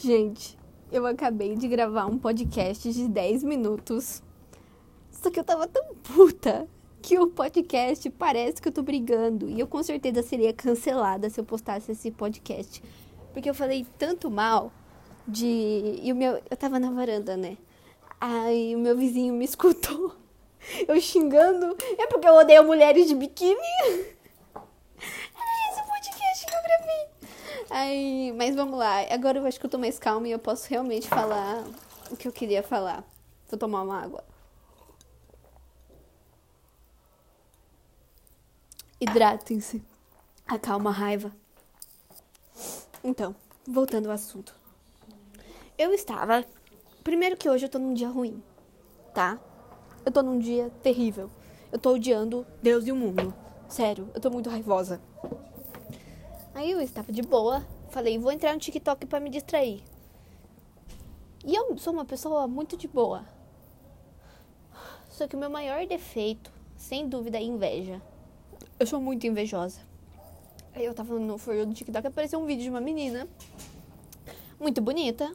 Gente, eu acabei de gravar um podcast de 10 minutos. Só que eu tava tão puta que o podcast parece que eu tô brigando. E eu com certeza seria cancelada se eu postasse esse podcast. Porque eu falei tanto mal de. E o meu. Eu tava na varanda, né? Aí o meu vizinho me escutou. Eu xingando. É porque eu odeio mulheres de biquíni. Aí, mas vamos lá. Agora eu acho que eu tô mais calma e eu posso realmente falar o que eu queria falar. Vou tomar uma água. Hidratem-se. Acalma a raiva. Então, voltando ao assunto. Eu estava. Primeiro que hoje eu tô num dia ruim, tá? Eu tô num dia terrível. Eu tô odiando Deus e o mundo. Sério, eu tô muito raivosa. Aí eu estava de boa, falei, vou entrar no TikTok para me distrair. E eu sou uma pessoa muito de boa. Só que o meu maior defeito, sem dúvida, é inveja. Eu sou muito invejosa. Aí eu tava no For do TikTok e apareceu um vídeo de uma menina muito bonita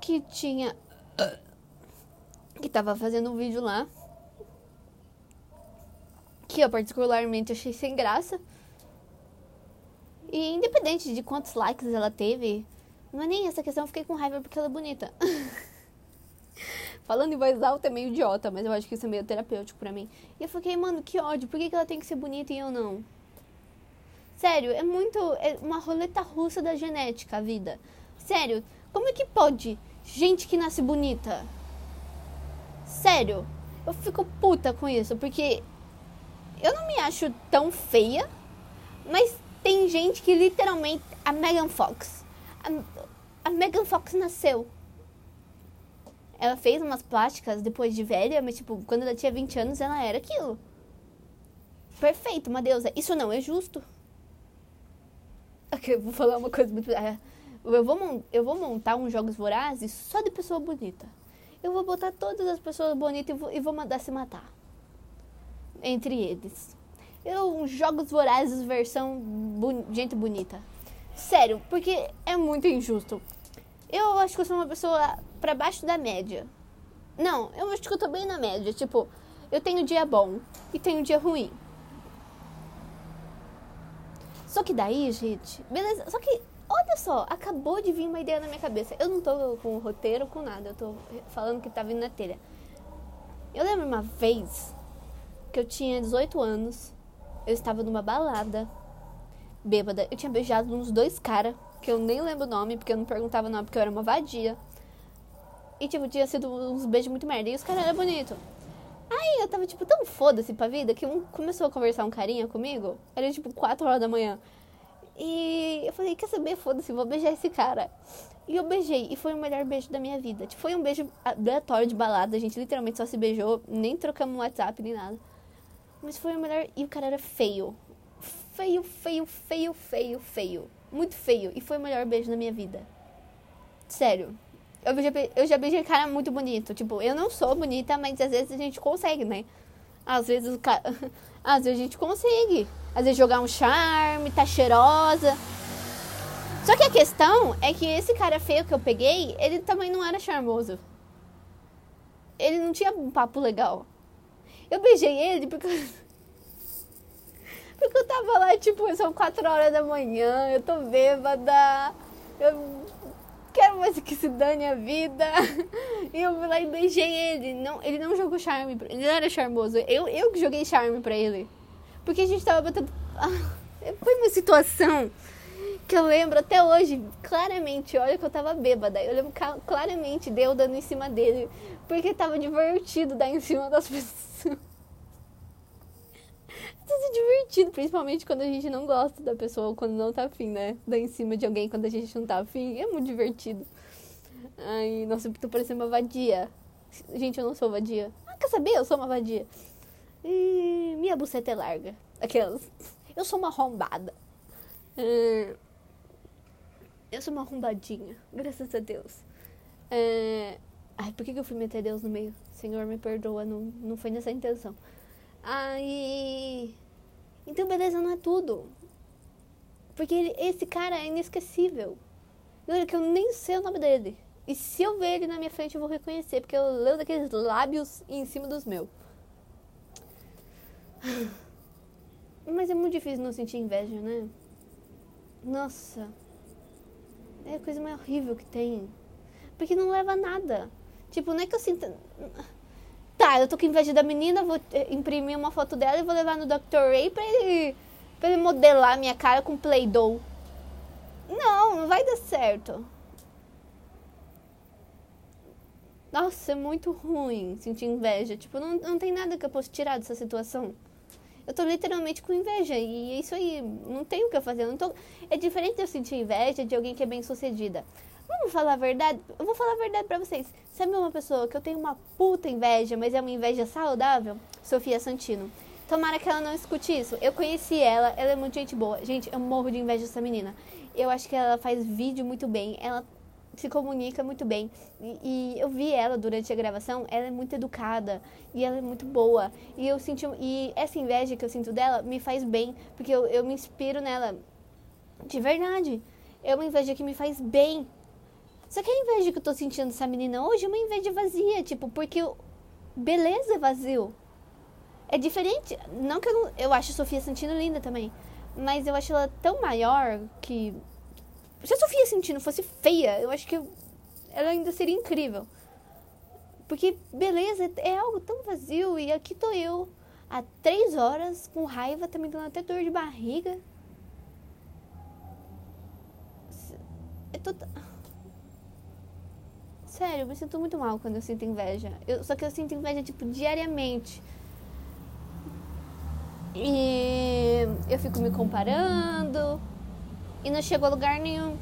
que tinha. que tava fazendo um vídeo lá. Que eu particularmente achei sem graça. E independente de quantos likes ela teve, não é nem essa questão, eu fiquei com raiva porque ela é bonita. Falando em voz alta é meio idiota, mas eu acho que isso é meio terapêutico pra mim. E eu fiquei, mano, que ódio, por que, que ela tem que ser bonita e eu não? Sério, é muito. É uma roleta russa da genética a vida. Sério, como é que pode gente que nasce bonita? Sério, eu fico puta com isso, porque eu não me acho tão feia, mas tem gente que literalmente. A Megan Fox. A, a Megan Fox nasceu. Ela fez umas plásticas depois de velha, mas tipo, quando ela tinha 20 anos, ela era aquilo. Perfeito, uma deusa. Isso não é justo. Ok, vou falar uma coisa muito. É, eu vou, eu vou montar uns jogos vorazes só de pessoa bonita. Eu vou botar todas as pessoas bonitas e vou, e vou mandar se matar. Entre eles. Eu, jogos vorazes versão bu gente bonita. Sério, porque é muito injusto. Eu acho que eu sou uma pessoa pra baixo da média. Não, eu acho que eu tô bem na média. Tipo, eu tenho dia bom e tenho dia ruim. Só que daí, gente, beleza. Só que, olha só, acabou de vir uma ideia na minha cabeça. Eu não tô com roteiro, com nada. Eu tô falando que tá vindo na telha. Eu lembro uma vez que eu tinha 18 anos. Eu estava numa balada, bêbada. Eu tinha beijado uns dois caras, que eu nem lembro o nome, porque eu não perguntava o nome, porque eu era uma vadia. E, tipo, tinha sido uns beijos muito merda. E os caras eram bonitos. Aí eu tava, tipo, tão foda-se pra vida que um começou a conversar um carinha comigo. Era, tipo, 4 horas da manhã. E eu falei, quer saber? Foda-se, vou beijar esse cara. E eu beijei. E foi o melhor beijo da minha vida. Tipo, foi um beijo aleatório de balada. A gente literalmente só se beijou. Nem trocamos WhatsApp, nem nada. Mas foi o melhor. E o cara era feio. Feio, feio, feio, feio, feio. Muito feio. E foi o melhor beijo da minha vida. Sério. Eu já, eu já beijei cara muito bonito. Tipo, eu não sou bonita, mas às vezes a gente consegue, né? Às vezes o cara. Às vezes a gente consegue. Às vezes jogar um charme, tá cheirosa. Só que a questão é que esse cara feio que eu peguei, ele também não era charmoso. Ele não tinha um papo legal. Eu beijei ele porque. Porque eu tava lá, tipo, são quatro horas da manhã, eu tô bêbada. Eu quero mais que se dane a vida. E eu fui lá e beijei ele. Não, ele não jogou charme, ele não era charmoso. Eu, eu que joguei charme pra ele. Porque a gente tava batendo. Foi uma situação que eu lembro até hoje, claramente. Olha que eu tava bêbada. Eu lembro claramente de eu dando em cima dele. Porque tava divertido dar em cima das pessoas. Divertido, principalmente quando a gente não gosta da pessoa quando não tá afim, né? Dar em cima de alguém quando a gente não tá afim. É muito divertido. Ai, nossa, eu tô parecendo uma vadia. Gente, eu não sou vadia. Ah, quer saber? Eu sou uma vadia. E minha buceta é larga. Aquelas. Eu sou uma arrombada. É... Eu sou uma arrombadinha. Graças a Deus. É... Ai, por que, eu fui meter Deus no meio? Senhor, me perdoa. Não, não foi nessa intenção. Aí. Então, beleza, não é tudo. Porque ele, esse cara é inesquecível. E olha que eu nem sei o nome dele. E se eu ver ele na minha frente, eu vou reconhecer, porque eu leio daqueles lábios em cima dos meus. Mas é muito difícil não sentir inveja, né? Nossa. É a coisa mais horrível que tem. Porque não leva a nada. Tipo, não é que eu sinta. Tá, eu tô com inveja da menina, vou eh, imprimir uma foto dela e vou levar no Dr. Ray pra ele, pra ele modelar minha cara com Play-Doh. Não, não vai dar certo. Nossa, é muito ruim sentir inveja. Tipo, não, não tem nada que eu possa tirar dessa situação. Eu tô literalmente com inveja. E é isso aí, não tem o que eu fazer. Eu não tô... É diferente eu sentir inveja de alguém que é bem sucedida. Vamos falar a verdade? Eu vou falar a verdade pra vocês. Sabe uma pessoa que eu tenho uma puta inveja, mas é uma inveja saudável? Sofia Santino. Tomara que ela não escute isso. Eu conheci ela, ela é muito gente boa. Gente, eu morro de inveja dessa menina. Eu acho que ela faz vídeo muito bem. Ela se comunica muito bem. E, e, eu vi ela durante a gravação, ela é muito educada e ela é muito boa. E eu senti e essa inveja que eu sinto dela me faz bem, porque eu, eu me inspiro nela. De verdade. É uma inveja que me faz bem. Só que a inveja que eu tô sentindo dessa menina hoje é uma inveja vazia, tipo, porque beleza é vazio. É diferente. Não que eu, eu acho a Sofia Santino linda também. Mas eu acho ela tão maior que se a Sofia Santino fosse feia, eu acho que ela ainda seria incrível. Porque beleza é algo tão vazio e aqui tô eu há três horas com raiva, tá dando até dor de barriga. Eu tô... Sério, eu me sinto muito mal quando eu sinto inveja. Eu, só que eu sinto inveja, tipo, diariamente. E eu fico me comparando e não chegou a lugar nenhum.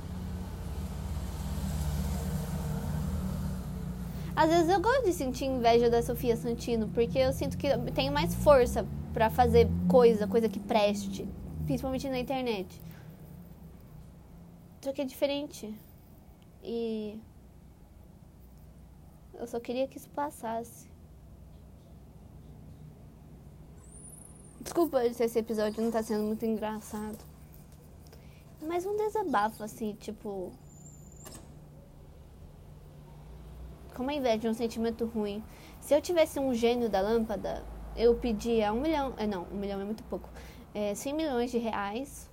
Às vezes eu gosto de sentir inveja da Sofia Santino, porque eu sinto que eu tenho mais força para fazer coisa, coisa que preste, principalmente na internet. Só que é diferente. E eu só queria que isso passasse. Desculpa se esse episódio não tá sendo muito engraçado. Mas um desabafo, assim, tipo. Como a inveja é um sentimento ruim. Se eu tivesse um gênio da lâmpada, eu pedia um milhão. É, não, um milhão é muito pouco. É, 100 milhões de reais.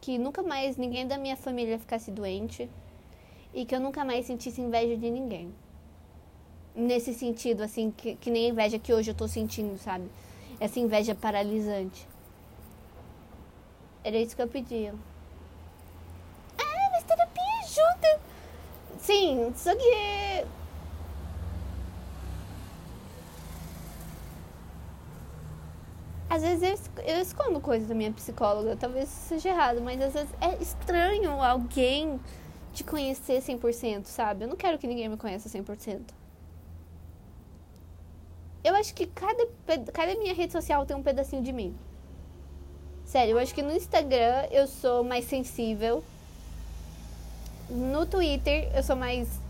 Que nunca mais ninguém da minha família ficasse doente. E que eu nunca mais sentisse inveja de ninguém. Nesse sentido, assim, que, que nem a inveja que hoje eu tô sentindo, sabe? Essa inveja paralisante. Era isso que eu pedia. Ah, mas terapia ajuda. Sim, só que. Às vezes eu, eu escondo coisas da minha psicóloga, talvez seja errado, mas às vezes é estranho alguém te conhecer 100%, sabe? Eu não quero que ninguém me conheça 100%. Eu acho que cada, cada minha rede social tem um pedacinho de mim. Sério, eu acho que no Instagram eu sou mais sensível. No Twitter eu sou mais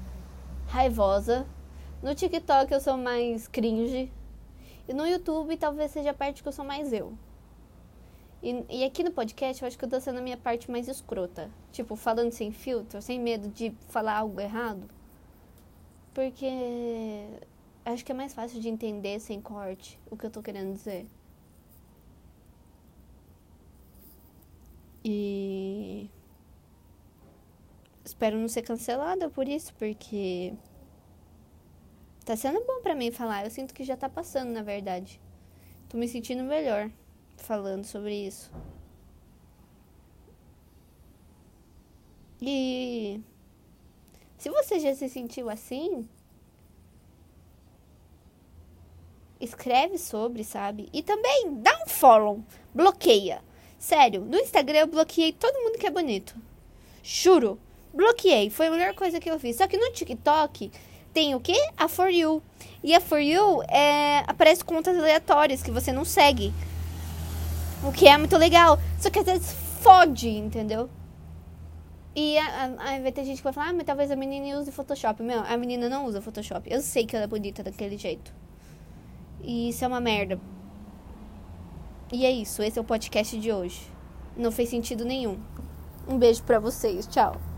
raivosa. No TikTok eu sou mais cringe. E no YouTube talvez seja a parte que eu sou mais eu. E, e, aqui no podcast eu acho que eu tô sendo a minha parte mais escrota. Tipo, falando sem filtro, sem medo de falar algo errado. Porque acho que é mais fácil de entender sem corte o que eu tô querendo dizer. E espero não ser cancelada por isso, porque tá sendo bom para mim falar. Eu sinto que já tá passando, na verdade. Tô me sentindo melhor falando sobre isso. E se você já se sentiu assim, escreve sobre, sabe? E também dá um follow, bloqueia. Sério, no Instagram eu bloqueei todo mundo que é bonito. Juro. Bloqueei. Foi a melhor coisa que eu fiz. Só que no TikTok tem o quê? A For You. E a For You é, aparece contas aleatórias que você não segue. O que é muito legal. Só que às vezes fode, entendeu? E aí vai ter gente que vai falar, ah, mas talvez a menina use Photoshop. Meu, a menina não usa Photoshop. Eu sei que ela é bonita daquele jeito. E isso é uma merda. E é isso, esse é o podcast de hoje. Não fez sentido nenhum. Um beijo pra vocês. Tchau.